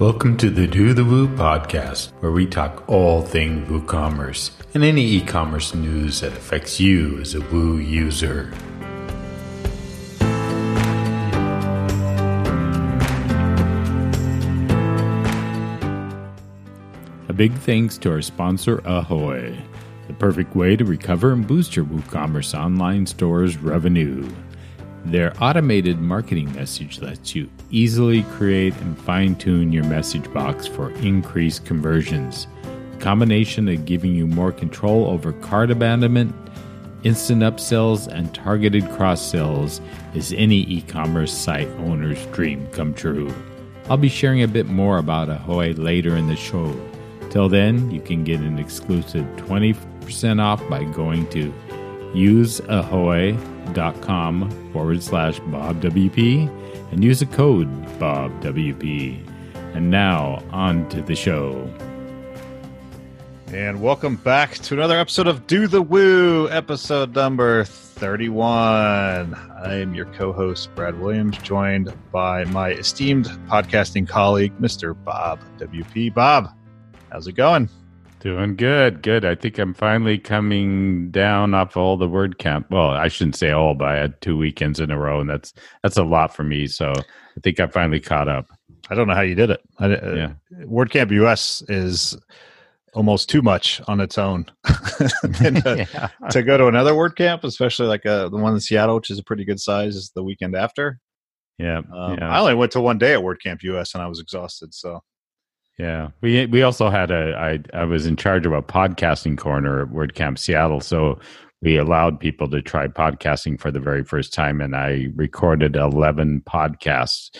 Welcome to the Do the Woo podcast, where we talk all things WooCommerce and any e commerce news that affects you as a Woo user. A big thanks to our sponsor, Ahoy, the perfect way to recover and boost your WooCommerce online store's revenue. Their automated marketing message lets you easily create and fine tune your message box for increased conversions. The combination of giving you more control over cart abandonment, instant upsells, and targeted cross sells is any e commerce site owner's dream come true. I'll be sharing a bit more about Ahoy later in the show. Till then, you can get an exclusive 20% off by going to useahoy.com forward slash BobWP and use the code BobWP. And now, on to the show. And welcome back to another episode of Do the Woo, episode number 31. I am your co host, Brad Williams, joined by my esteemed podcasting colleague, Mr. Bob WP. Bob, how's it going? Doing good, good. I think I'm finally coming down off all the word WordCamp. Well, I shouldn't say all, but I had two weekends in a row, and that's that's a lot for me. So I think I finally caught up. I don't know how you did it. I, uh. WordCamp US is almost too much on its own. to, yeah. to, go to another WordCamp, especially like uh, the one in Seattle, which is a pretty good size, is the weekend after. Yeah, um, yeah. I only went to one day at WordCamp US, and I was exhausted. So yeah, we we also had a I I was in charge of a podcasting corner at WordCamp Seattle, so we allowed people to try podcasting for the very first time, and I recorded eleven podcasts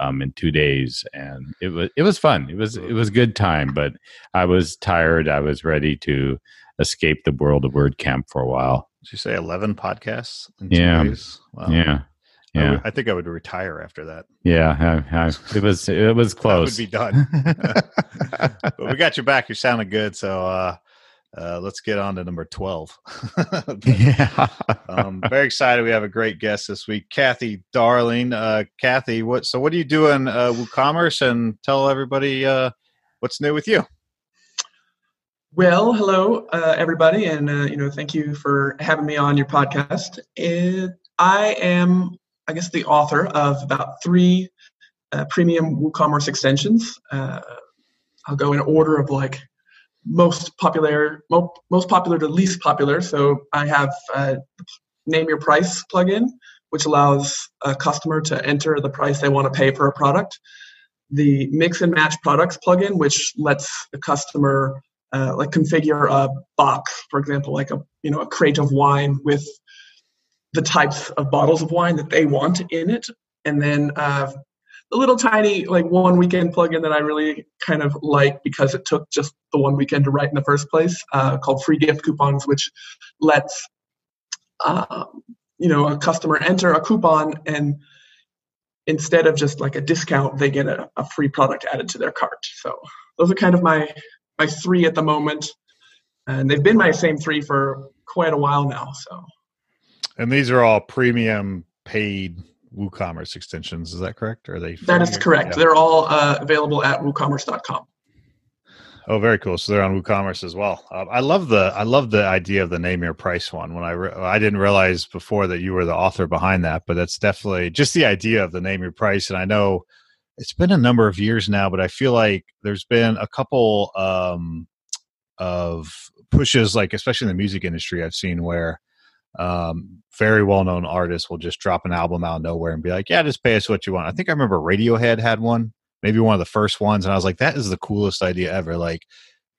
um, in two days, and it was it was fun. It was it was good time, but I was tired. I was ready to escape the world of WordCamp for a while. Did you say eleven podcasts? yeah, wow. yeah. Yeah, I, would, I think I would retire after that. Yeah, I, I, it was it was close. would be done. but we got you back. You're sounding good. So uh, uh, let's get on to number twelve. yeah, um, very excited. We have a great guest this week, Kathy Darling. Uh, Kathy, what? So what are you doing uh, WooCommerce? And tell everybody uh, what's new with you. Well, hello uh, everybody, and uh, you know, thank you for having me on your podcast. It, I am I guess, the author of about three uh, premium WooCommerce extensions. Uh, I'll go in order of like most popular, mo- most popular to least popular. So I have uh, Name Your Price plugin, which allows a customer to enter the price they want to pay for a product. The Mix and Match Products plugin, which lets the customer uh, like configure a box, for example, like a you know a crate of wine with the types of bottles of wine that they want in it. And then uh, the little tiny like one weekend plugin that I really kind of like because it took just the one weekend to write in the first place, uh, called Free Gift Coupons, which lets uh, you know a customer enter a coupon and instead of just like a discount, they get a, a free product added to their cart. So those are kind of my my three at the moment, and they've been my same three for quite a while now. So and these are all premium paid WooCommerce extensions. Is that correct? Or are they? That is correct. Yeah. They're all uh, available at WooCommerce.com. Oh, very cool. So they're on WooCommerce as well. Uh, I love the I love the idea of the name your price one. When I re- I didn't realize before that you were the author behind that, but that's definitely just the idea of the name your price. And I know it's been a number of years now, but I feel like there's been a couple um, of pushes, like especially in the music industry, I've seen where um, very well known artists will just drop an album out of nowhere and be like, yeah, just pay us what you want. I think I remember Radiohead had one, maybe one of the first ones. And I was like, that is the coolest idea ever. Like,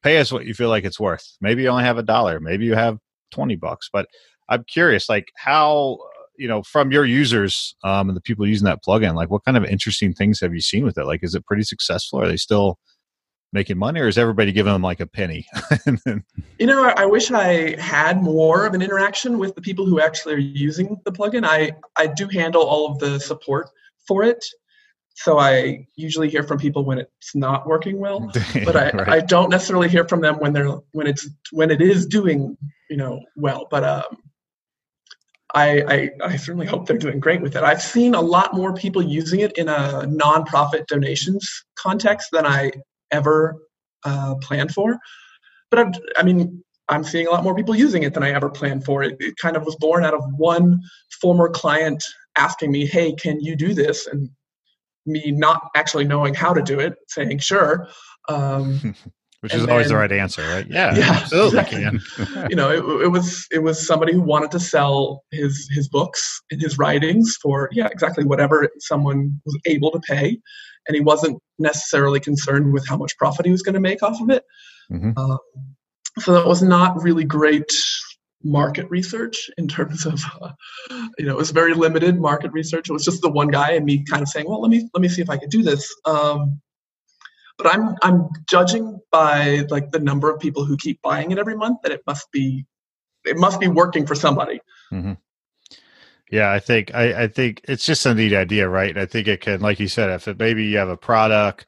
pay us what you feel like it's worth. Maybe you only have a dollar, maybe you have 20 bucks. But I'm curious, like, how, you know, from your users um, and the people using that plugin, like, what kind of interesting things have you seen with it? Like, is it pretty successful? Are they still, making money or is everybody giving them like a penny you know i wish i had more of an interaction with the people who actually are using the plugin i i do handle all of the support for it so i usually hear from people when it's not working well but i right. i don't necessarily hear from them when they're when it's when it is doing you know well but um I, I, I certainly hope they're doing great with it. I've seen a lot more people using it in a nonprofit donations context than I ever uh, planned for. But I'm, I mean, I'm seeing a lot more people using it than I ever planned for. It, it kind of was born out of one former client asking me, "Hey, can you do this?" and me not actually knowing how to do it, saying sure. Um, Which is then, always the right answer, right? Yeah, yeah absolutely. Exactly. you know, it, it, was it was somebody who wanted to sell his his books and his writings for yeah exactly whatever someone was able to pay, and he wasn't necessarily concerned with how much profit he was going to make off of it. Mm-hmm. Uh, so that was not really great market research in terms of uh, you know it was very limited market research it was just the one guy and me kind of saying well let me let me see if i can do this um, but i'm i'm judging by like the number of people who keep buying it every month that it must be it must be working for somebody mm-hmm. Yeah i think I, I think it's just a neat idea right? I think it can like you said if it, maybe you have a product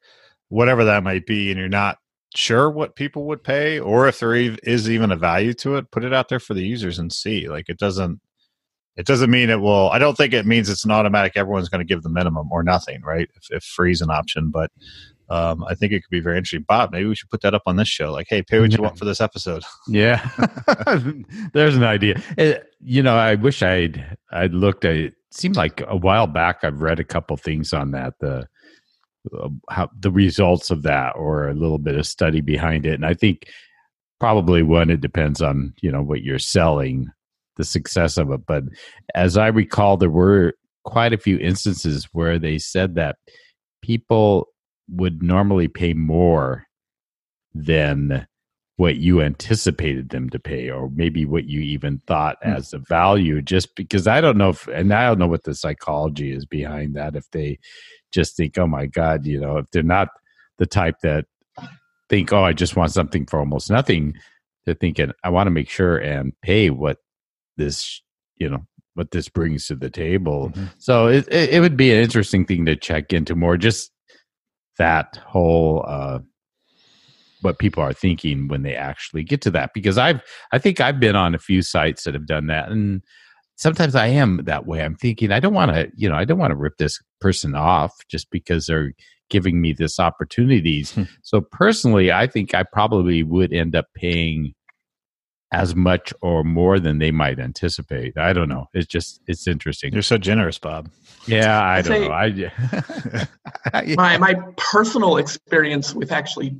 whatever that might be and you're not sure what people would pay or if there is even a value to it put it out there for the users and see. Like it doesn't it doesn't mean it will i don't think it means it's an automatic everyone's going to give the minimum or nothing right? If, if free is an option but um, i think it could be very interesting. Bob maybe we should put that up on this show. Like hey pay what you want for this episode? Yeah. There's an idea. It, you know i wish i'd i'd looked at it seemed like a while back i've read a couple things on that the uh, how the results of that or a little bit of study behind it. And i think probably one it depends on you know what you're selling the success of it. But as i recall there were quite a few instances where they said that people would normally pay more than what you anticipated them to pay or maybe what you even thought mm. as a value just because i don't know if and i don't know what the psychology is behind that if they just think, oh my God, you know, if they're not the type that think, oh, I just want something for almost nothing, they're thinking, I want to make sure and pay what this, you know, what this brings to the table. Mm-hmm. So it, it, it would be an interesting thing to check into more, just that whole uh, what people are thinking when they actually get to that. Because I've I think I've been on a few sites that have done that, and sometimes I am that way. I'm thinking I don't want to, you know, I don't want to rip this person off just because they're giving me this opportunities. Hmm. so personally, I think I probably would end up paying as much or more than they might anticipate. I don't know. It's just it's interesting. You're so generous, Bob. Yeah, I don't know. I my my personal experience with actually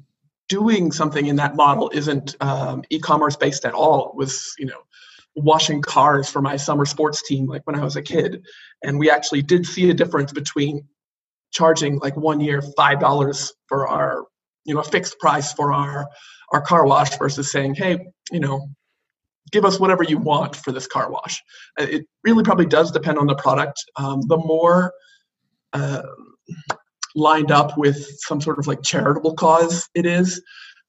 doing something in that model isn't um, e-commerce based at all. It was you know washing cars for my summer sports team like when I was a kid. And we actually did see a difference between charging like one year five dollars for our you know a fixed price for our our car wash versus saying hey you know give us whatever you want for this car wash uh, it really probably does depend on the product um, the more uh, lined up with some sort of like charitable cause it is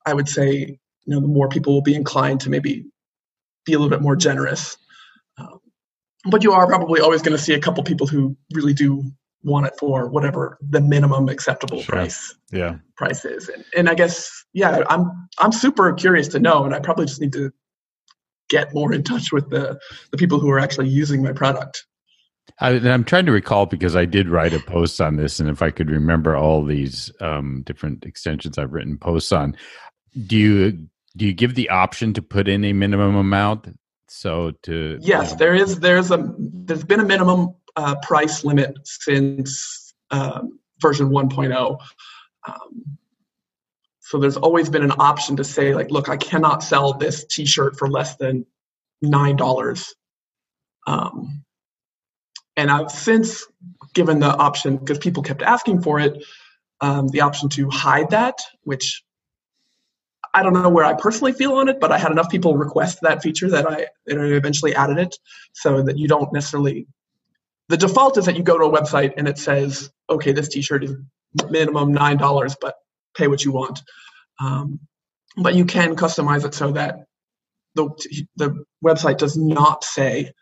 i would say you know the more people will be inclined to maybe be a little bit more generous. Um, but you are probably always going to see a couple people who really do want it for whatever the minimum acceptable sure. price yeah. price is. And, and i guess yeah i'm i'm super curious to know and i probably just need to get more in touch with the the people who are actually using my product. I, am trying to recall because I did write a post on this, and if I could remember all these um, different extensions I've written posts on, do you do you give the option to put in a minimum amount? So to yes there is there's a there's been a minimum uh, price limit since um, version 1.0 um, so there's always been an option to say like look i cannot sell this t-shirt for less than nine dollars um, and i've since given the option because people kept asking for it um, the option to hide that which I don't know where I personally feel on it, but I had enough people request that feature that I eventually added it so that you don't necessarily. The default is that you go to a website and it says, okay, this t shirt is minimum $9, but pay what you want. Um, but you can customize it so that the, the website does not say,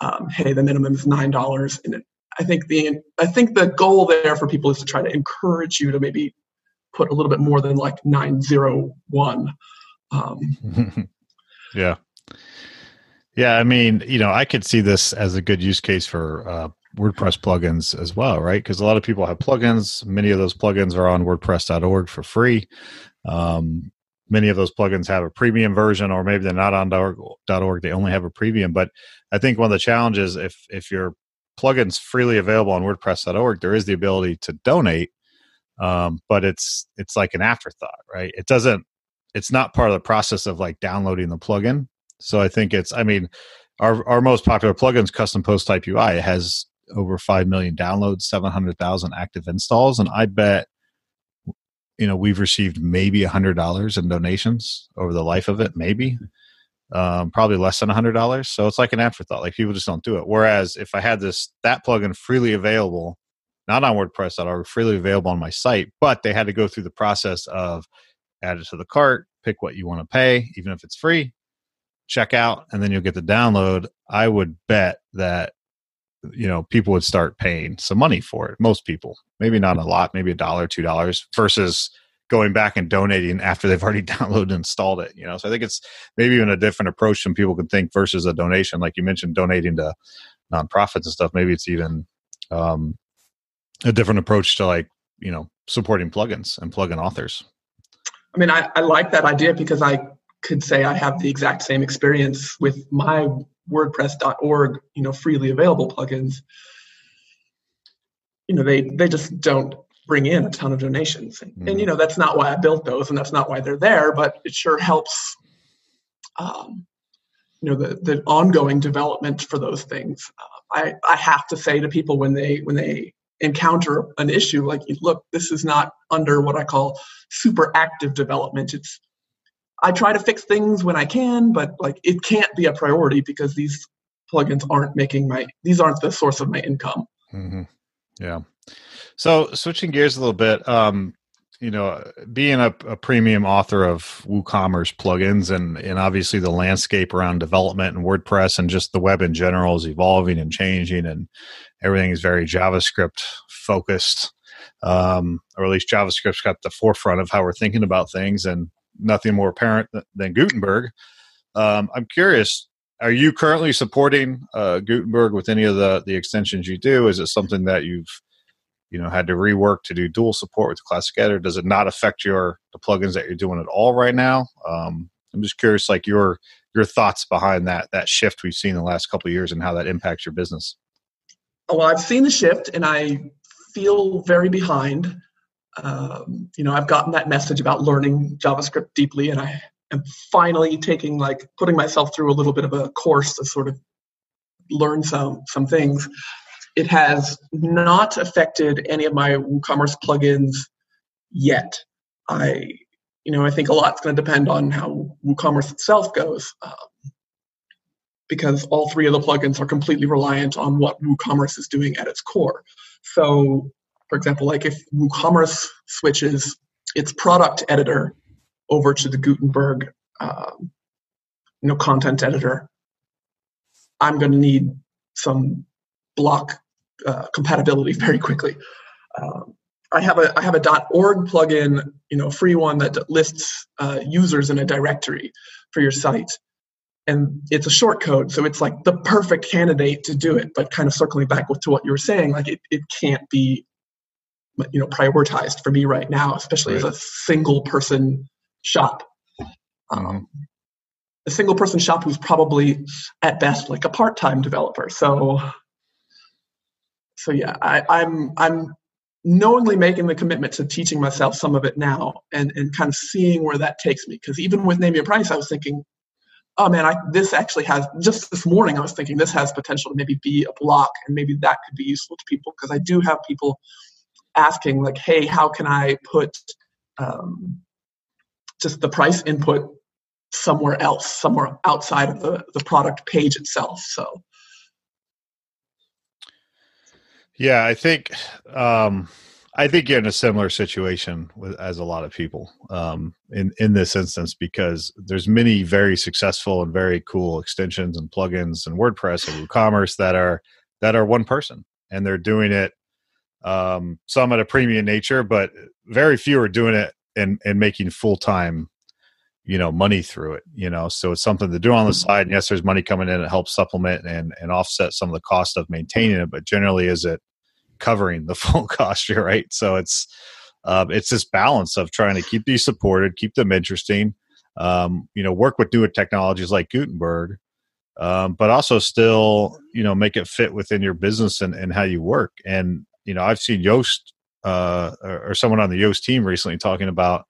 um, hey, the minimum is $9. And it, I think the I think the goal there for people is to try to encourage you to maybe put a little bit more than like 901. Um, yeah. Yeah, I mean, you know, I could see this as a good use case for uh, WordPress plugins as well, right? Because a lot of people have plugins. Many of those plugins are on WordPress.org for free. Um, many of those plugins have a premium version, or maybe they're not on .org. They only have a premium. But I think one of the challenges, if if your plugin's freely available on WordPress.org, there is the ability to donate, um, but it's it's like an afterthought, right? It doesn't. It's not part of the process of like downloading the plugin. So I think it's. I mean, our our most popular plugins, Custom Post Type UI, has over 5 million downloads, 700,000 active installs. And I bet, you know, we've received maybe $100 in donations over the life of it, maybe. Um, probably less than $100. So it's like an afterthought. Like people just don't do it. Whereas if I had this, that plugin freely available, not on WordPress.org, freely available on my site, but they had to go through the process of add it to the cart, pick what you want to pay, even if it's free, check out, and then you'll get the download. I would bet that you know people would start paying some money for it most people. Maybe not a lot maybe a dollar two dollars versus going back and donating after they've already downloaded and installed it you know? So i think it's maybe even a different approach than people can think versus a donation. Like you mentioned donating to nonprofits and stuff maybe it's even um, a different approach to like you know supporting plugins and plugin authors. I mean I, I like that idea because i could say i have the exact same experience with my WordPress.org, you know, freely available plugins, you know, they they just don't bring in a ton of donations, and, mm-hmm. and you know that's not why I built those, and that's not why they're there, but it sure helps. Um, you know the, the ongoing development for those things. Uh, I I have to say to people when they when they encounter an issue like look this is not under what i call super active development it's I try to fix things when I can, but like it can't be a priority because these plugins aren't making my these aren't the source of my income. Mm-hmm. Yeah. So switching gears a little bit, um, you know, being a, a, premium author of WooCommerce plugins and and obviously the landscape around development and WordPress and just the web in general is evolving and changing and everything is very JavaScript focused. Um, or at least JavaScript's got the forefront of how we're thinking about things and nothing more apparent than Gutenberg. Um, I'm curious, are you currently supporting uh, Gutenberg with any of the the extensions you do? Is it something that you've you know had to rework to do dual support with Classic Editor? Does it not affect your the plugins that you're doing at all right now? Um, I'm just curious, like your your thoughts behind that that shift we've seen in the last couple of years and how that impacts your business. Well, I've seen the shift, and I feel very behind um, you know, I've gotten that message about learning JavaScript deeply, and I am finally taking like putting myself through a little bit of a course to sort of learn some some things. It has not affected any of my WooCommerce plugins yet. I, you know, I think a lot's going to depend on how WooCommerce itself goes, um, because all three of the plugins are completely reliant on what WooCommerce is doing at its core. So for example, like if WooCommerce switches its product editor over to the Gutenberg, um, you know, content editor, I'm going to need some block uh, compatibility very quickly. Um, I have a I have a .org plugin, you know, free one that lists uh, users in a directory for your site, and it's a short code, so it's like the perfect candidate to do it. But kind of circling back to what you were saying, like it, it can't be you know prioritized for me right now, especially right. as a single person shop. Um, a single person shop who's probably at best like a part time developer. So, so yeah, I, I'm I'm knowingly making the commitment to teaching myself some of it now and and kind of seeing where that takes me. Because even with Name Your Price, I was thinking, oh man, I, this actually has just this morning I was thinking this has potential to maybe be a block and maybe that could be useful to people because I do have people asking like, hey, how can I put um, just the price input somewhere else, somewhere outside of the, the product page itself. So yeah, I think um, I think you're in a similar situation with, as a lot of people um, in in this instance because there's many very successful and very cool extensions and plugins and WordPress and WooCommerce that are that are one person and they're doing it um, some at a premium nature, but very few are doing it and and making full time, you know money through it you know? So it's something to do on the side. And yes there's money coming in it helps supplement and and offset some of the cost of maintaining it but generally is it covering the full cost? You're right. So it's um, it's this balance of trying to keep these supported keep them interesting um, you know work with newer technologies like gutenberg um, but also still you know make it fit within your business and, and how you work. And you know i've seen yoast uh, or someone on the yoast team recently talking about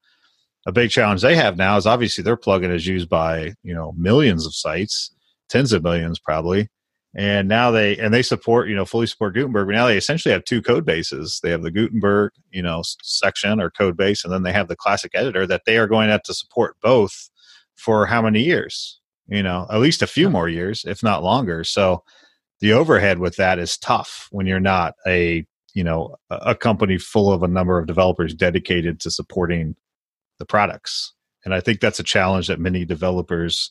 a big challenge they have now is obviously their plugin is used by you know millions of sites, tens of millions probably, and now they and they support you know fully support Gutenberg. But now they essentially have two code bases. They have the Gutenberg you know section or code base, and then they have the classic editor that they are going to have to support both for how many years? You know, at least a few more years, if not longer. So the overhead with that is tough when you're not a you know a company full of a number of developers dedicated to supporting the products. And I think that's a challenge that many developers,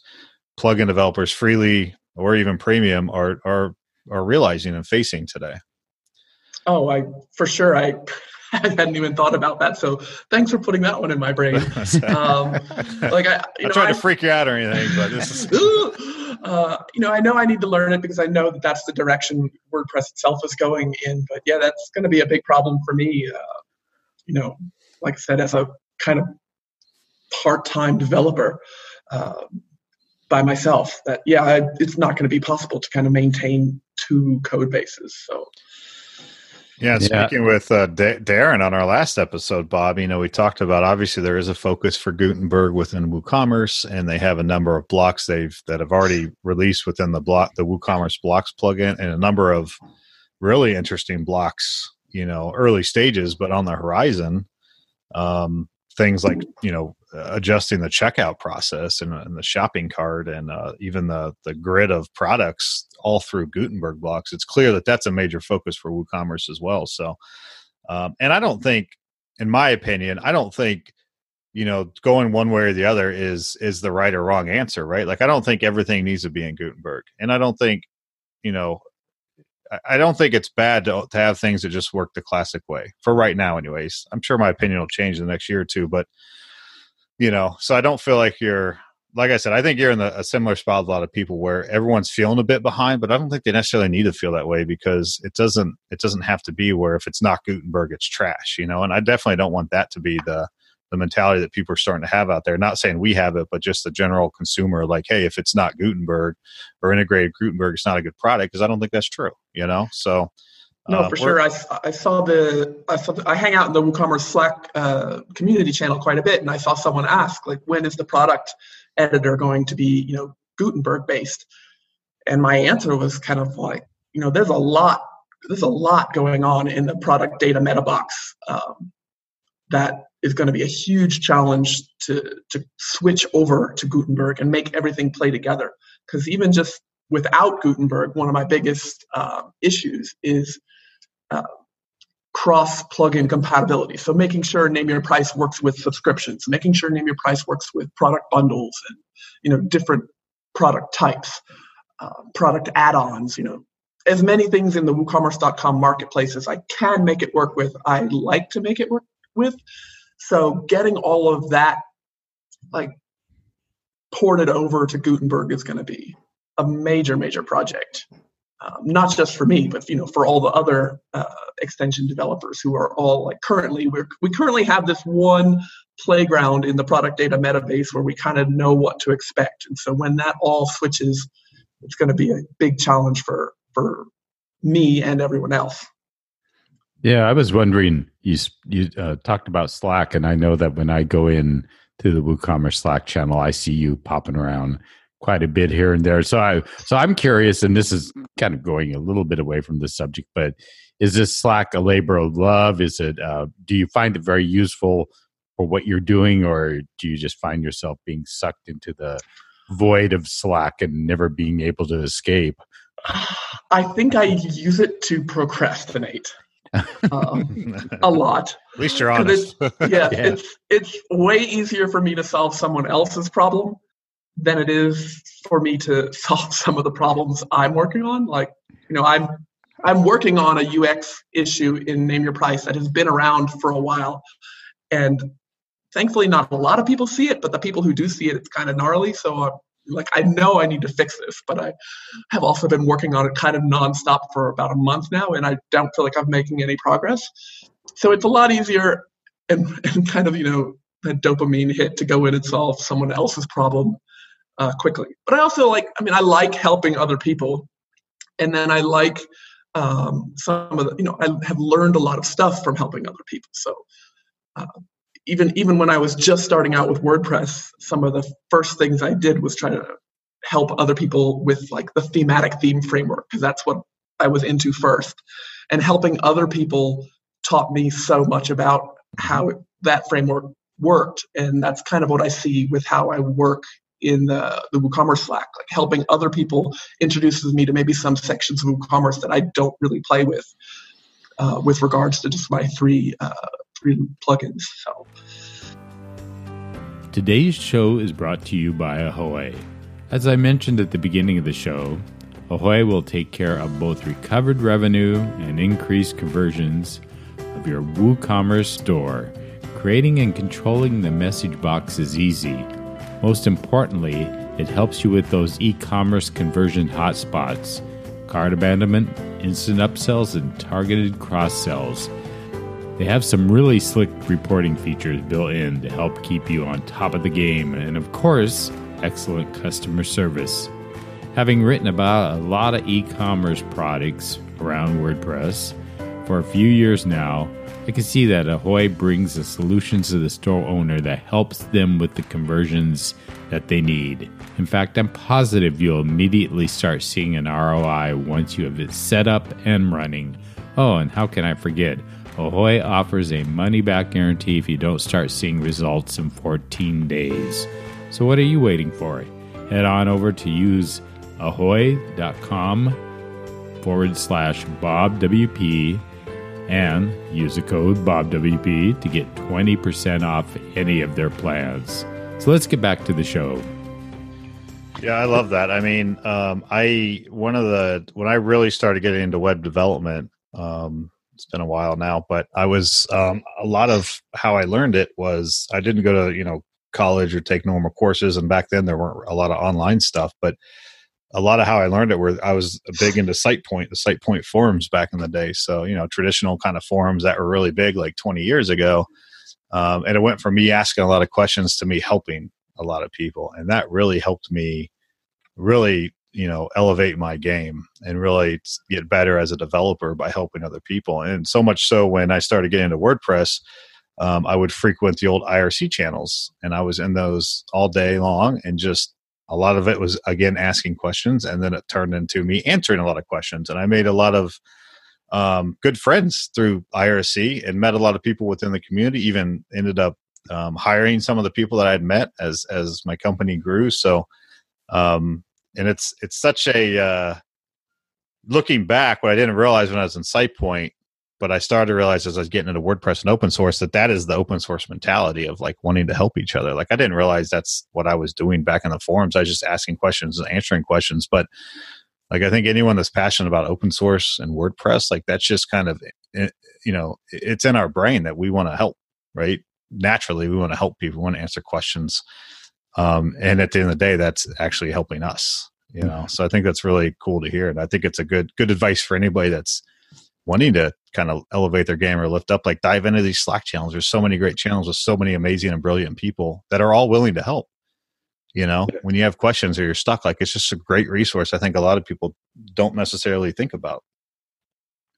plugin developers, freely or even premium, are are are realizing and facing today. Oh, I for sure. I I hadn't even thought about that. So thanks for putting that one in my brain. Um, like I, you know, trying I, to freak you out or anything, but this is. uh, you know, I know I need to learn it because I know that that's the direction WordPress itself is going in. But yeah, that's going to be a big problem for me. Uh, you know, like I said, as a kind of part-time developer uh, by myself that yeah I, it's not going to be possible to kind of maintain two code bases so yeah, speaking yeah. with uh, D- Darren on our last episode, Bob, you know, we talked about obviously there is a focus for Gutenberg within WooCommerce, and they have a number of blocks they've that have already released within the block the WooCommerce blocks plugin, and a number of really interesting blocks, you know, early stages, but on the horizon. Um, things like you know adjusting the checkout process and, and the shopping cart and uh, even the the grid of products all through Gutenberg blocks. It's clear that that's a major focus for WooCommerce as well. So, um, and I don't think, in my opinion, I don't think you know going one way or the other is is the right or wrong answer. Right? Like I don't think everything needs to be in Gutenberg, and I don't think you know I don't think it's bad to, to have things that just work the classic way for right now, anyways. I'm sure my opinion will change in the next year or two, but you know, so I don't feel like you're like I said, I think you're in the, a similar spot with a lot of people where everyone's feeling a bit behind, but I don't think they necessarily need to feel that way because it doesn't it doesn't have to be where if it's not Gutenberg, it's trash, you know. And I definitely don't want that to be the the mentality that people are starting to have out there. Not saying we have it, but just the general consumer, like, hey, if it's not Gutenberg or integrated Gutenberg, it's not a good product. Because I don't think that's true, you know. So no, uh, for sure. I, I saw the I saw the, I hang out in the WooCommerce Slack uh, community channel quite a bit, and I saw someone ask like, when is the product editor going to be you know Gutenberg based? And my answer was kind of like, you know, there's a lot there's a lot going on in the product data meta box um, that is going to be a huge challenge to to switch over to Gutenberg and make everything play together. Because even just without Gutenberg, one of my biggest uh, issues is uh, cross plugin compatibility. So making sure Name Your Price works with subscriptions, making sure Name Your Price works with product bundles and you know different product types, uh, product add-ons. You know, as many things in the WooCommerce.com marketplace as I can make it work with. I like to make it work with. So getting all of that like ported over to Gutenberg is going to be a major, major project um, not just for me, but you know, for all the other uh, extension developers who are all like currently we we currently have this one playground in the product data meta box where we kind of know what to expect, and so when that all switches, it's going to be a big challenge for for me and everyone else. Yeah, I was wondering. You you uh, talked about Slack, and I know that when I go in to the WooCommerce Slack channel, I see you popping around quite a bit here and there. So I so I'm curious, and this is kind of going a little bit away from the subject, but is this Slack a labor of love? Is it uh, do you find it very useful for what you're doing, or do you just find yourself being sucked into the void of Slack and never being able to escape? I think I use it to procrastinate. um, a lot. At least you're honest. It's, yeah, yeah, it's it's way easier for me to solve someone else's problem than it is for me to solve some of the problems I'm working on. Like, you know, I'm I'm working on a UX issue in Name Your Price that has been around for a while, and thankfully not a lot of people see it, but the people who do see it, it's kind of gnarly. So I'm like, I know I need to fix this, but I have also been working on it kind of nonstop for about a month now, and I don't feel like I'm making any progress. So it's a lot easier and, and kind of, you know, that dopamine hit to go in and solve someone else's problem uh, quickly. But I also like, I mean, I like helping other people. And then I like um, some of the, you know, I have learned a lot of stuff from helping other people. So uh, even even when I was just starting out with WordPress, some of the first things I did was try to help other people with like the thematic theme framework because that's what I was into first. And helping other people taught me so much about how that framework worked. And that's kind of what I see with how I work in the, the WooCommerce Slack, like helping other people introduces me to maybe some sections of WooCommerce that I don't really play with, uh, with regards to just my three uh, three plugins. So. Today's show is brought to you by Ahoy. As I mentioned at the beginning of the show, Ahoy will take care of both recovered revenue and increased conversions of your WooCommerce store. Creating and controlling the message box is easy most importantly, it helps you with those e commerce conversion hotspots cart abandonment, instant upsells, and targeted cross sells. They have some really slick reporting features built in to help keep you on top of the game, and of course, excellent customer service. Having written about a lot of e commerce products around WordPress for a few years now, I can see that Ahoy brings the solutions to the store owner that helps them with the conversions that they need. In fact, I'm positive you'll immediately start seeing an ROI once you have it set up and running. Oh, and how can I forget? Ahoy offers a money back guarantee if you don't start seeing results in 14 days. So, what are you waiting for? Head on over to useahoy.com forward slash BobWP and use the code BobWP to get 20% off any of their plans. So let's get back to the show. Yeah, I love that. I mean, um, I one of the when I really started getting into web development, um, it's been a while now, but I was um, a lot of how I learned it was I didn't go to you know college or take normal courses, and back then there weren't a lot of online stuff, but a lot of how I learned it were I was big into SitePoint, the SitePoint forums back in the day. So you know, traditional kind of forums that were really big like 20 years ago. Um, and it went from me asking a lot of questions to me helping a lot of people, and that really helped me really you know elevate my game and really get better as a developer by helping other people. And so much so when I started getting into WordPress. Um, I would frequent the old IRC channels, and I was in those all day long, and just a lot of it was again asking questions and then it turned into me answering a lot of questions and i made a lot of um, good friends through irc and met a lot of people within the community even ended up um, hiring some of the people that i had met as as my company grew so um, and it's it's such a uh, looking back what i didn't realize when i was in SitePoint but I started to realize as I was getting into WordPress and open source that that is the open source mentality of like wanting to help each other. Like I didn't realize that's what I was doing back in the forums. I was just asking questions and answering questions. But like I think anyone that's passionate about open source and WordPress, like that's just kind of eh, you know it's in our brain that we want to help, right? Naturally, we want to help people, we want to answer questions, um, and at the end of the day, that's actually helping us. You know, so I think that's really cool to hear, and I think it's a good good advice for anybody that's wanting to kind of elevate their game or lift up, like dive into these Slack channels. There's so many great channels with so many amazing and brilliant people that are all willing to help. You know, when you have questions or you're stuck, like it's just a great resource. I think a lot of people don't necessarily think about.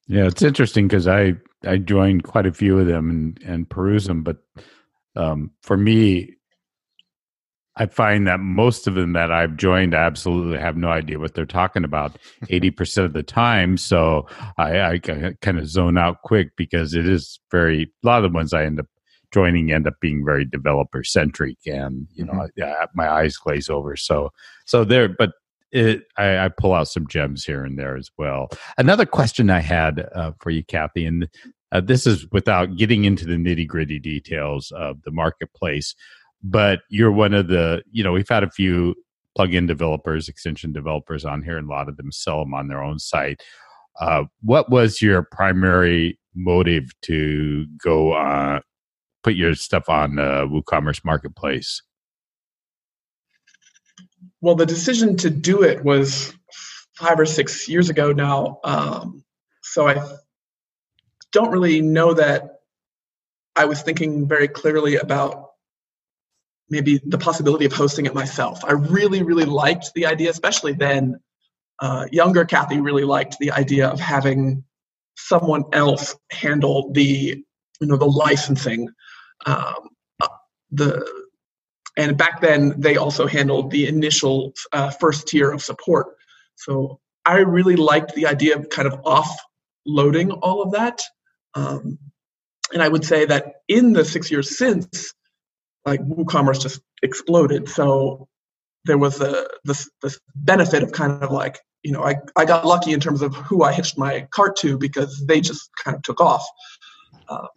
Yeah, it's interesting because I I joined quite a few of them and and peruse them, but um, for me, I find that most of them that I've joined I absolutely have no idea what they're talking about 80% of the time. So I, I kind of zone out quick because it is very, a lot of the ones I end up joining end up being very developer centric and, you know, mm-hmm. yeah, my eyes glaze over. So, so there, but it, I, I, pull out some gems here and there as well. Another question I had uh, for you, Kathy, and uh, this is without getting into the nitty gritty details of the marketplace but you're one of the you know we've had a few plugin developers extension developers on here and a lot of them sell them on their own site uh, what was your primary motive to go uh, put your stuff on uh, WooCommerce Marketplace? Well, the decision to do it was five or six years ago now. Um, so I don't really know that I was thinking very clearly about maybe the possibility of hosting it myself. I really, really liked the idea, especially then. Uh, younger Kathy really liked the idea of having someone else handle the, you know, the licensing. Um, uh, the and back then they also handled the initial uh, first tier of support. So I really liked the idea of kind of offloading all of that. Um, and I would say that in the six years since, like WooCommerce just exploded. So there was a this this benefit of kind of like you know I I got lucky in terms of who I hitched my cart to because they just kind of took off. Um,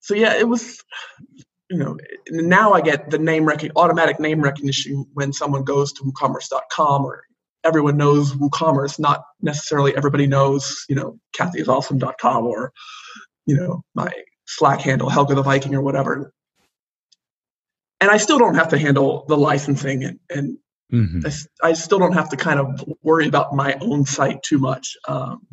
so yeah, it was you know now I get the name rec- automatic name recognition when someone goes to WooCommerce.com or everyone knows WooCommerce. Not necessarily everybody knows you know KathyIsAwesome.com or you know my Slack handle Helga the Viking or whatever and I still don't have to handle the licensing and, and mm-hmm. I, I, still don't have to kind of worry about my own site too much. Um,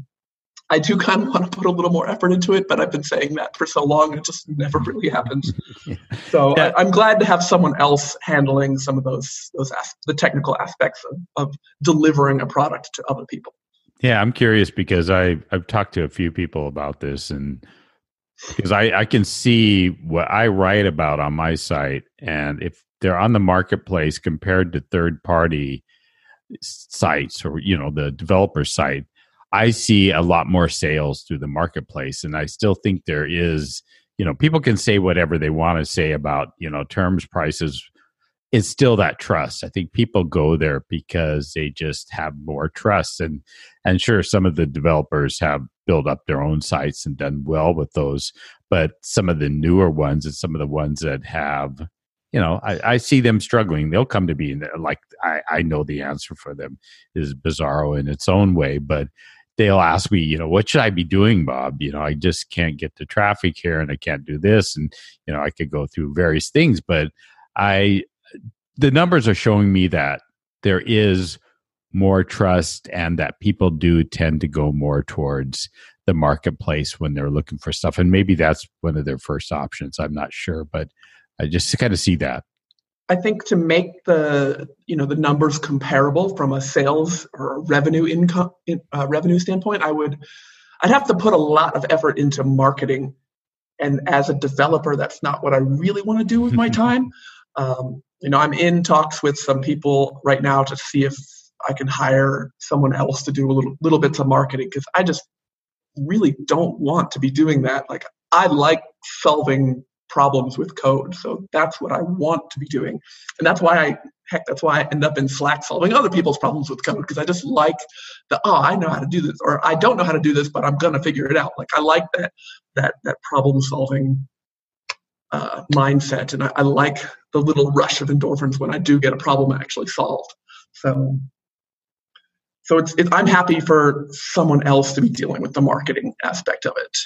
I do kind of want to put a little more effort into it, but I've been saying that for so long, it just never really happens. yeah. So yeah. I, am glad to have someone else handling some of those those as- the technical aspects of, of delivering a product to other people. Yeah, I'm curious because I I've talked to a few people about this and because I, I can see what I write about on my site, and if they're on the marketplace compared to third party sites or you know the developer site, I see a lot more sales through the marketplace, and I still think there is you know people can say whatever they want to say about you know terms prices it's still that trust. I think people go there because they just have more trust and and sure some of the developers have built up their own sites and done well with those, but some of the newer ones and some of the ones that have you know, I, I see them struggling. They'll come to me and uh, like I, I know the answer for them is bizarro in its own way, but they'll ask me, you know, what should I be doing, Bob? You know, I just can't get the traffic here and I can't do this. And, you know, I could go through various things, but I the numbers are showing me that there is more trust and that people do tend to go more towards the marketplace when they're looking for stuff. And maybe that's one of their first options. I'm not sure but i just kind of see that. I think to make the you know the numbers comparable from a sales or revenue income uh, revenue standpoint i would i'd have to put a lot of effort into marketing. And as a developer that's not what i really want to do with my time. Um, you know, I'm in talks with some people right now to see if I can hire someone else to do a little little bits of marketing because I just really don't want to be doing that. Like I like solving problems with code, so that's what I want to be doing, and that's why I heck that's why I end up in Slack solving other people's problems with code because I just like the oh I know how to do this or I don't know how to do this but I'm gonna figure it out. Like I like that that that problem solving uh, mindset, and I, I, like the little rush of endorphins when I do get a problem actually solved. So, so it's, it, I'm happy for someone else to be dealing with the marketing aspect of it.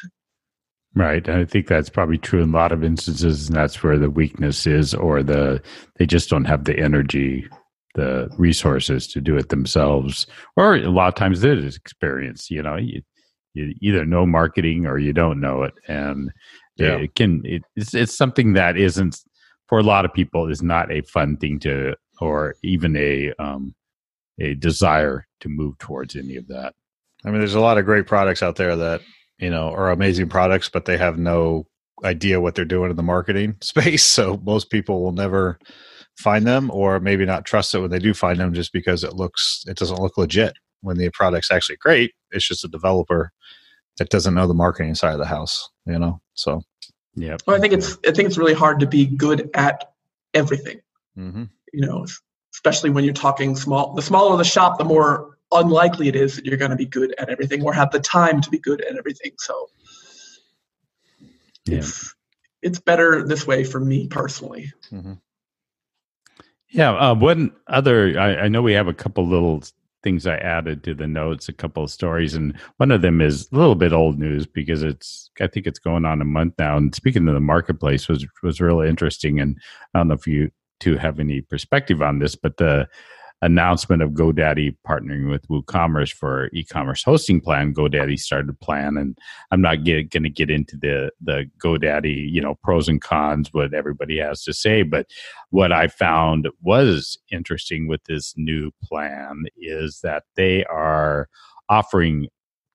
Right, and I think that's probably true in a lot of instances, and that's where the weakness is, or the they just don't have the energy, the resources to do it themselves, or a lot of times it is experience. You know, you, you either know marketing or you don't know it, and yeah. it can it, it's, it's something that isn't for a lot of people is not a fun thing to or even a um a desire to move towards any of that. I mean there's a lot of great products out there that you know are amazing products but they have no idea what they're doing in the marketing space. So most people will never find them or maybe not trust it when they do find them just because it looks it doesn't look legit. When the product's actually great it's just a developer that doesn't know the marketing side of the house you know? So yeah. Well, I think it's I think it's really hard to be good at everything. Mm-hmm. You know, especially when you're talking small. The smaller the shop, the more unlikely it is that you're going to be good at everything or have the time to be good at everything. So yeah. it's it's better this way for me personally. Mm-hmm. Yeah. Uh, one other, I, I, know we have a couple little things I added to the notes, a couple of stories, and one of them is a little bit old news because it's I think it's going on a month now. And speaking of the marketplace was was really interesting, and I don't know if you two have any perspective on this, but the announcement of GoDaddy partnering with WooCommerce for e-commerce hosting plan. GoDaddy started a plan, and I'm not going to get into the the GoDaddy you know pros and cons, what everybody has to say. But what I found was interesting with this new plan is that they are offering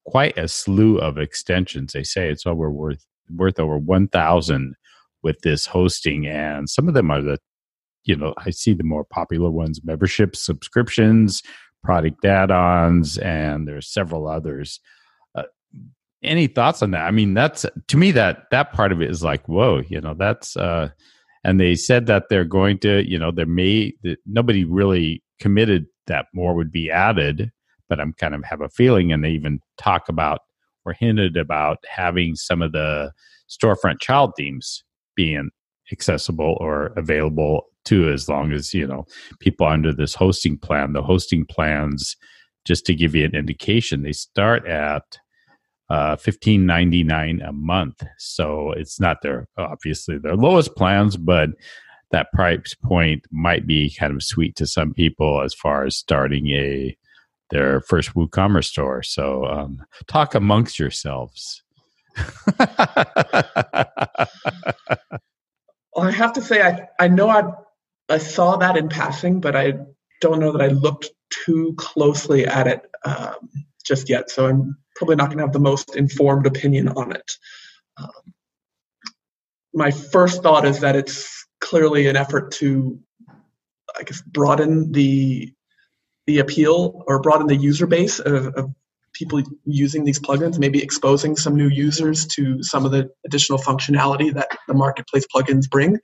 quite a slew of extensions. They say it's over worth worth over 1,000 with this hosting, and some of them are the you know, I see the more popular ones membership subscriptions, product add ons, and there's several others. Uh, any thoughts on that? I mean, that's to me that that part of it is like, whoa, you know, that's, uh, and they said that they're going to, you know, there may, that nobody really committed that more would be added, but I'm kind of have a feeling, and they even talk about or hinted about having some of the storefront child themes being accessible or available too as long as you know people under this hosting plan. The hosting plans just to give you an indication they start at uh, 15.99 a month. So it's not their obviously their lowest plans but that price point might be kind of sweet to some people as far as starting a their first woocommerce store. So um, talk amongst yourselves Well, I have to say, I, I know I I saw that in passing, but I don't know that I looked too closely at it um, just yet. So I'm probably not going to have the most informed opinion on it. Um, my first thought is that it's clearly an effort to, I guess, broaden the the appeal or broaden the user base of, of people using these plugins, maybe exposing some new users to some of the additional functionality that the marketplace plugins bring.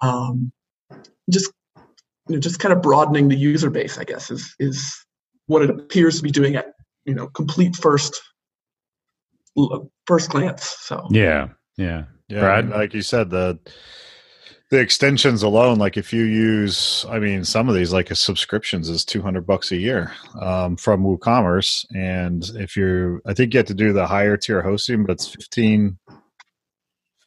Um, just you know, just kind of broadening the user base, I guess, is is what it appears to be doing at you know complete first first glance. So yeah, yeah, yeah. Brad? Like you said, the the extensions alone, like if you use, I mean, some of these like a subscriptions is two hundred bucks a year um, from WooCommerce, and if you, I think you have to do the higher tier hosting, but it's fifteen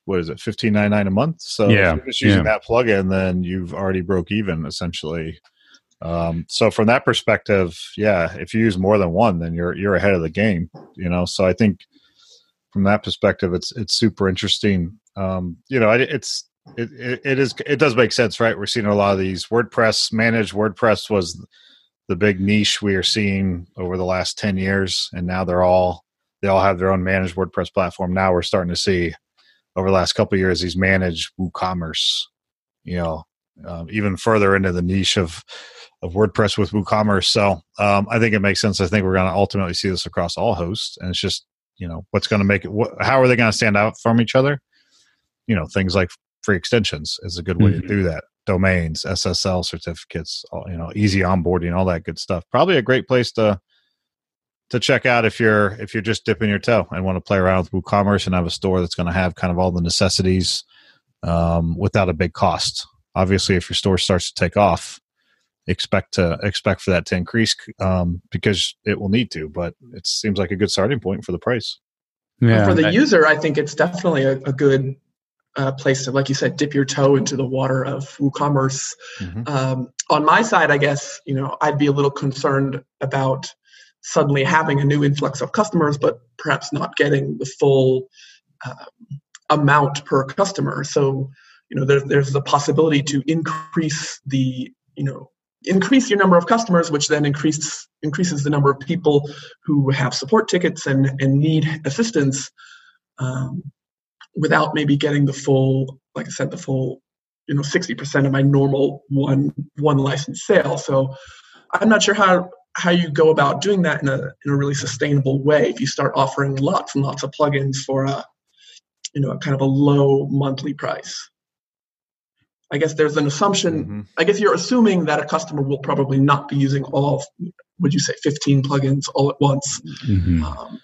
what is it, fifteen ninety nine a month? So yeah, if you're just using yeah. that plugin, then you've already broke even essentially. Um, so from that perspective, yeah, if you use more than one, then you're you're ahead of the game. You know, so I think from that perspective, it's it's super interesting. Um, you know, it's it, it, is it does make sense, right? We're seeing a lot of these WordPress managed. WordPress was the big niche we are seeing over the last ten years, and now they're all they all have their own managed WordPress platform. Now we're starting to see over the last couple years he's managed WooCommerce. You know, um, even further into the niche of of WordPress with WooCommerce. So um, I think it makes sense. I think we're going to ultimately see this across all hosts, and it's just you know what's going to make it. Wh- how are they going to stand out from each other? You know, things like free extensions is a good way mm-hmm. to do that. Domains, SSL certificates, all, you know, easy onboarding, all that good stuff. Probably a great place to to check out if you're if you're just dipping your toe and want to play around with WooCommerce and have a store that's going to have kind of all the necessities um, without a big cost. Obviously, if your store starts to take off, expect to expect for that to increase um, because it will need to. But it seems like a good starting point for the price. Yeah, for the I, user, I think it's definitely a, a good uh, place to, like you said, dip your toe into the water of WooCommerce. Mm-hmm. Um, on my side, I guess you know I'd be a little concerned about suddenly having a new influx of customers, but perhaps not getting the full um, amount per customer. So, you know, there's there's the possibility to increase the, you know, increase your number of customers, which then increases increases the number of people who have support tickets and and need assistance, um, without maybe getting the full, like I said, the full, you know, sixty percent of my normal one one license sale. So. I'm not sure how how you go about doing that in a in a really sustainable way. If you start offering lots and lots of plugins for a you know a kind of a low monthly price. I guess there's an assumption. Mm-hmm. I guess you're assuming that a customer will probably not be using all. Would you say 15 plugins all at once? Mm-hmm. Um,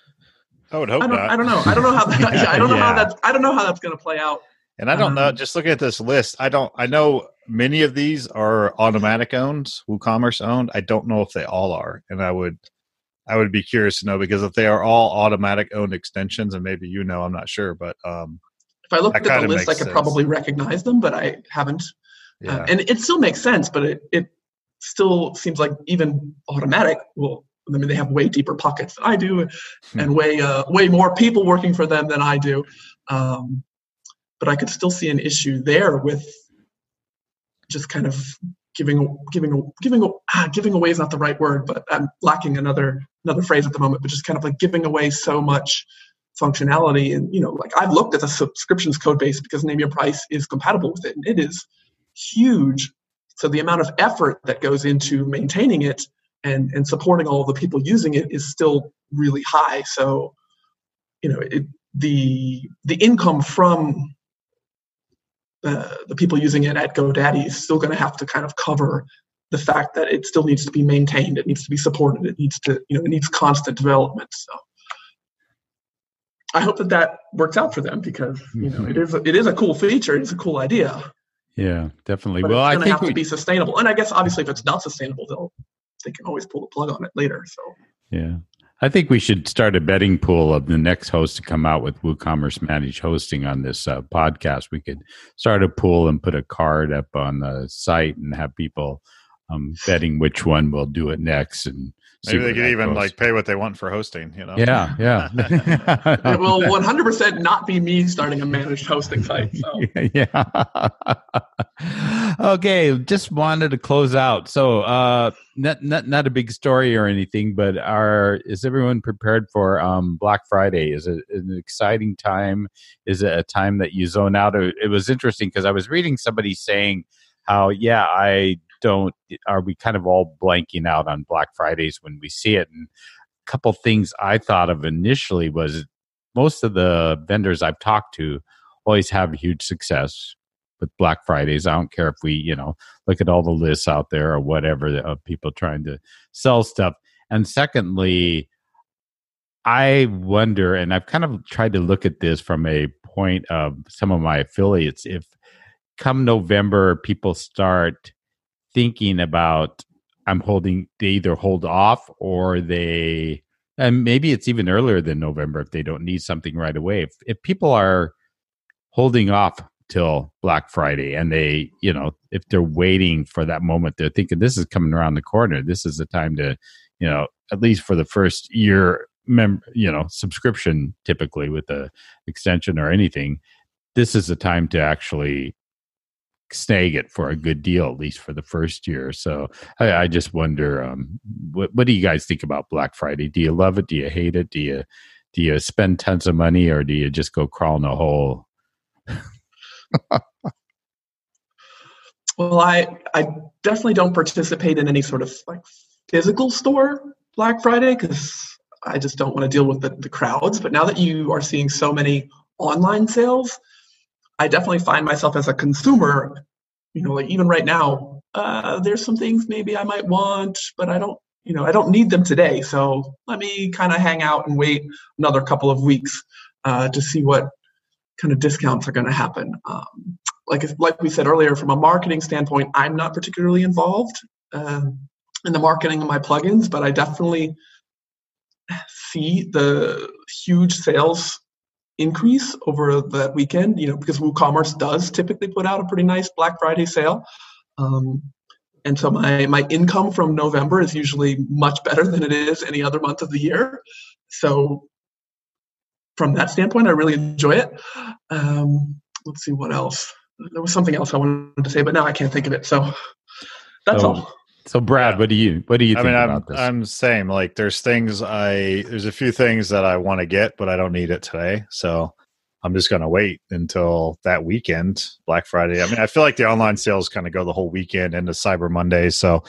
I would hope I don't, not. I don't know. I don't know how. That, yeah, I don't know yeah. how that's. I don't know how that's going to play out. And I don't um, know. Just looking at this list, I don't. I know many of these are Automattic owned, WooCommerce owned. I don't know if they all are, and I would I would be curious to know because if they are all Automattic owned extensions, and maybe you know, I'm not sure, but um, if I looked at the list, I could sense. probably recognize them, but I haven't. Uh, yeah. Uh, and it still makes sense, but it, it still seems like even Automattic well I mean, they have way deeper pockets than I do, hmm. and way uh, way more people working for them than I do. Um, but I could still see an issue there with just kind of giving giving giving ah, giving away is not the right word, but I'm lacking another another phrase at the moment. But just kind of like giving away so much functionality, and you know, like I've looked at the subscriptions code base because Name Your Price is compatible with it, and it is huge. So the amount of effort that goes into maintaining it and and supporting all the people using it is still really high. So, you know, it, the the income from uh, the people using it at GoDaddy is still going to have to kind of cover the fact that it still needs to be maintained, it needs to be supported, it needs to you know it needs constant development. So. I hope that that works out for them because you know it is a, it is a cool feature. It's a cool idea. Yeah, definitely. But well, I think have we... to be sustainable, and I guess obviously if it's not sustainable, they'll they can always pull the plug on it later. So yeah. I think we should start a betting pool of the next host to come out with WooCommerce managed hosting on this uh, podcast. We could start a pool and put a card up on the site and have people um, betting which one will do it next and Maybe they could even goes. like pay what they want for hosting, you know? Yeah, yeah. it will 100% not be me starting a managed hosting site. So. Yeah. Okay, just wanted to close out. So, uh, not not not a big story or anything, but are is everyone prepared for um, Black Friday? Is it an exciting time? Is it a time that you zone out? It was interesting because I was reading somebody saying how yeah I don't are we kind of all blanking out on Black Fridays when we see it? And a couple things I thought of initially was most of the vendors I've talked to always have huge success with Black Fridays. I don't care if we, you know, look at all the lists out there or whatever of people trying to sell stuff. And secondly, I wonder, and I've kind of tried to look at this from a point of some of my affiliates, if come November people start thinking about I'm holding they either hold off or they and maybe it's even earlier than November if they don't need something right away. If if people are holding off till Black Friday and they, you know, if they're waiting for that moment, they're thinking this is coming around the corner. This is the time to, you know, at least for the first year mem you know, subscription typically with the extension or anything, this is the time to actually snag it for a good deal, at least for the first year. So I, I just wonder, um, what, what do you guys think about Black Friday? Do you love it? Do you hate it? Do you do you spend tons of money, or do you just go crawl in a hole? well, I I definitely don't participate in any sort of like physical store Black Friday because I just don't want to deal with the, the crowds. But now that you are seeing so many online sales, I definitely find myself as a consumer, you know, like even right now, uh, there's some things maybe I might want, but I don't, you know, I don't need them today. So let me kind of hang out and wait another couple of weeks uh, to see what kind of discounts are going to happen. Um, like like we said earlier, from a marketing standpoint, I'm not particularly involved um, in the marketing of my plugins, but I definitely see the huge sales increase over that weekend, you know, because WooCommerce does typically put out a pretty nice Black Friday sale. Um, and so my, my income from November is usually much better than it is any other month of the year. So from that standpoint, I really enjoy it. Um, let's see what else. There was something else I wanted to say, but now I can't think of it. So that's so, all. So, Brad, what do you what do you I think mean, about I'm, this? I'm same. Like, there's things I there's a few things that I want to get, but I don't need it today. So, I'm just gonna wait until that weekend, Black Friday. I mean, I feel like the online sales kind of go the whole weekend into Cyber Monday. So,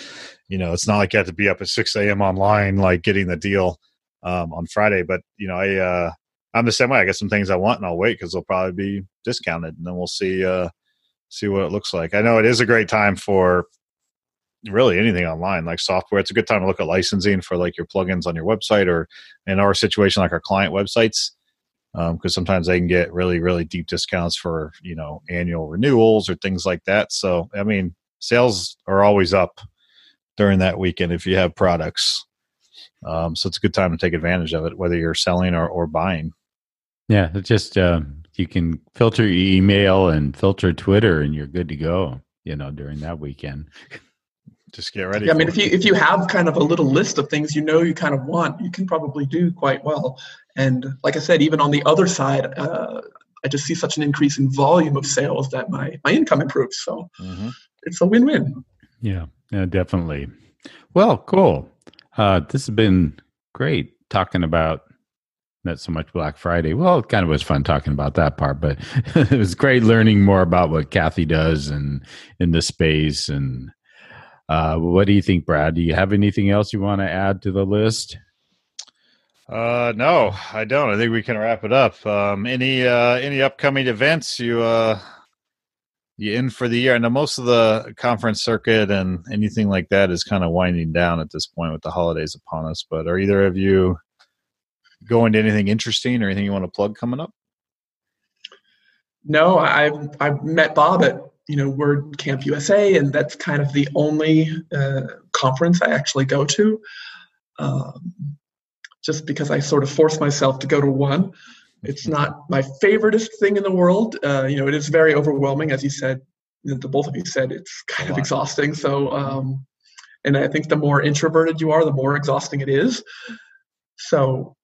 you know, it's not like you have to be up at 6 a.m. online, like getting the deal um, on Friday. But you know, I uh, I'm the same way. I get some things I want, and I'll wait because they'll probably be discounted, and then we'll see uh, see what it looks like. I know it is a great time for really anything online like software it's a good time to look at licensing for like your plugins on your website or in our situation like our client websites because um, sometimes they can get really really deep discounts for you know annual renewals or things like that. So I mean, sales are always up during that weekend if you have products. Um, so it's a good time to take advantage of it, whether you're selling or, or buying. Yeah, it's just uh, you can filter your email and filter Twitter, and you're good to go. You know, during that weekend. Just get ready. Yeah, I mean, if you if you have kind of a little list of things you know you kind of want, you can probably do quite well. And like I said, even on the other side, uh, I just see such an increase in volume of sales that my my income improves. So mm-hmm. it's a win win. Yeah, yeah, definitely. Well, cool. Uh, this has been great talking about not so much Black Friday. Well, it kind of was fun talking about that part, but it was great learning more about what Kathy does and in the space and uh, what do you think, Brad? Do you have anything else you want to add to the list? Uh, no, I don't. I think we can wrap it up. Um, any uh, any upcoming events you uh, you in for the year? I know most of the conference circuit and anything like that is kind of winding down at this point with the holidays upon us. But are either of you going to anything interesting or anything you want to plug coming up? No, I've I've met Bob at you know Word Camp USA, and that's kind of the only uh, conference I actually go to. Um, just because I sort of force myself to go to one. It's not my favoriteest thing in the world. Uh, you know, it is very overwhelming, as you said. The both of you said it's kind of exhausting. So, um, and I think the more introverted you are, the more exhausting it is. So,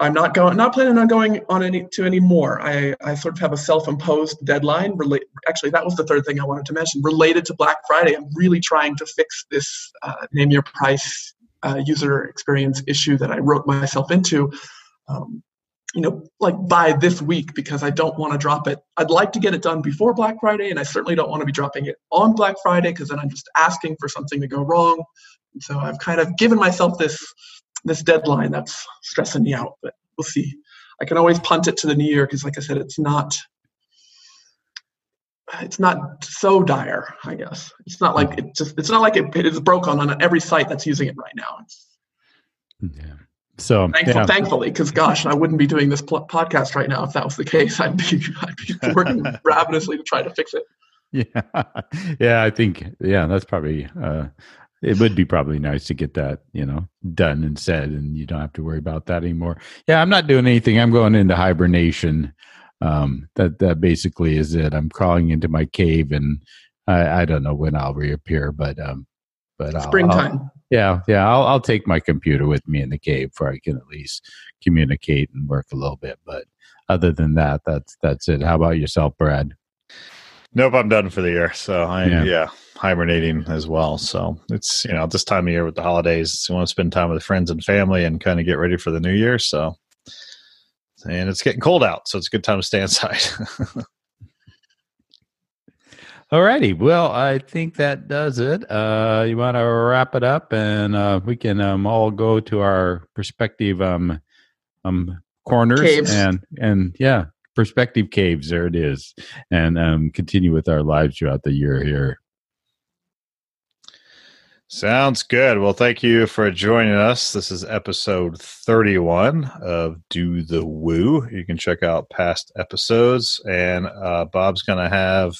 I'm not going, not planning on going on any to any more. I, I sort of have a self-imposed deadline. Relate, actually, that was the third thing I wanted to mention. Related to Black Friday, I'm really trying to fix this uh, name your price uh, user experience issue that I wrote myself into. Um, you know, like by this week because I don't want to drop it. I'd like to get it done before Black Friday, and I certainly don't want to be dropping it on Black Friday because then I'm just asking for something to go wrong. And so I've kind of given myself this this deadline that's stressing me out, but we'll see. I can always punt it to the new year because, like I said, it's not it's not so dire. I guess it's not like it just it's not like it, it is broken on every site that's using it right now. It's, yeah. So Thankful, yeah. thankfully, because gosh, I wouldn't be doing this pl- podcast right now if that was the case. I'd be I'd be working ravenously to try to fix it. Yeah, yeah. I think yeah, that's probably uh, it would be probably nice to get that you know done and said and you don't have to worry about that anymore. Yeah i'm not doing anything. I'm going into hibernation. Um that that basically is it. I'm crawling into my cave and i i don't know when i'll reappear but um but springtime I'll, yeah yeah I'll, I'll take my computer with me in the cave where i can at least communicate and work a little bit but other than that that's that's it. How about yourself brad Nope, I'm done for the year. So I yeah. yeah. hibernating as well. So it's you know this time of year with the holidays, you want to spend time with friends and family and kind of get ready for the new year. So and it's getting cold out, so it's a good time to stay inside. Alrighty, well, I think that does it. Uh, you want to wrap it up, and uh, we can um, all go to our perspective um, um, corners Caves. and and yeah, perspective caves there it is and um, continue with our lives throughout the year here. Sounds good. Well thank you for joining us. This is episode 31 of do the woo. You can check out past episodes and uh, bob's gonna have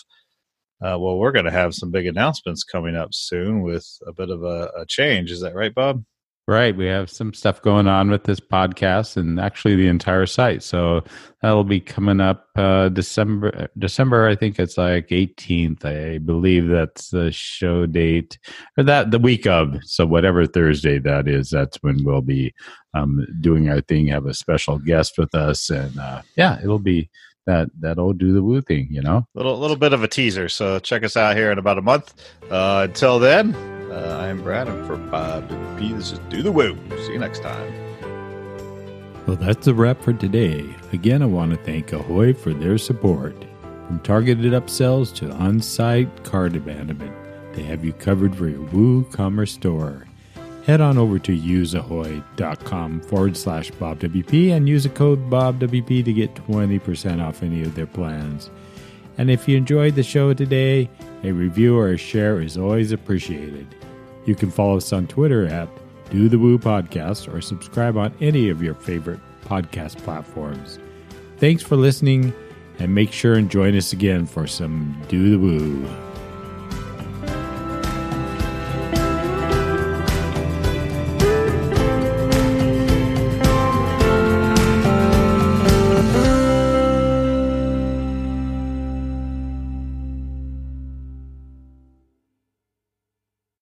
uh, well we're gonna have some big announcements coming up soon with a bit of a, a change. Is that right bob Right. We have some stuff going on with this podcast and actually the entire site. So that'll be coming up uh, December. December, I think it's like 18th. I believe that's the show date or that the week of. So whatever Thursday that is, that's when we'll be um, doing our thing. Have a special guest with us, and uh, yeah, it'll be that that old do the woo thing. You know, little little bit of a teaser. So check us out here in about a month. Uh, until then. Uh, I'm Brad, and for Bob P, this is Do the Woo. See you next time. Well, that's a wrap for today. Again, I want to thank Ahoy for their support. From targeted upsells to on site cart abandonment, they have you covered for your WooCommerce store. Head on over to useahoy.com forward slash BobWP and use the code BobWP to get 20% off any of their plans. And if you enjoyed the show today, a review or a share is always appreciated. You can follow us on Twitter at Do the Woo Podcast or subscribe on any of your favorite podcast platforms. Thanks for listening, and make sure and join us again for some Do the Woo.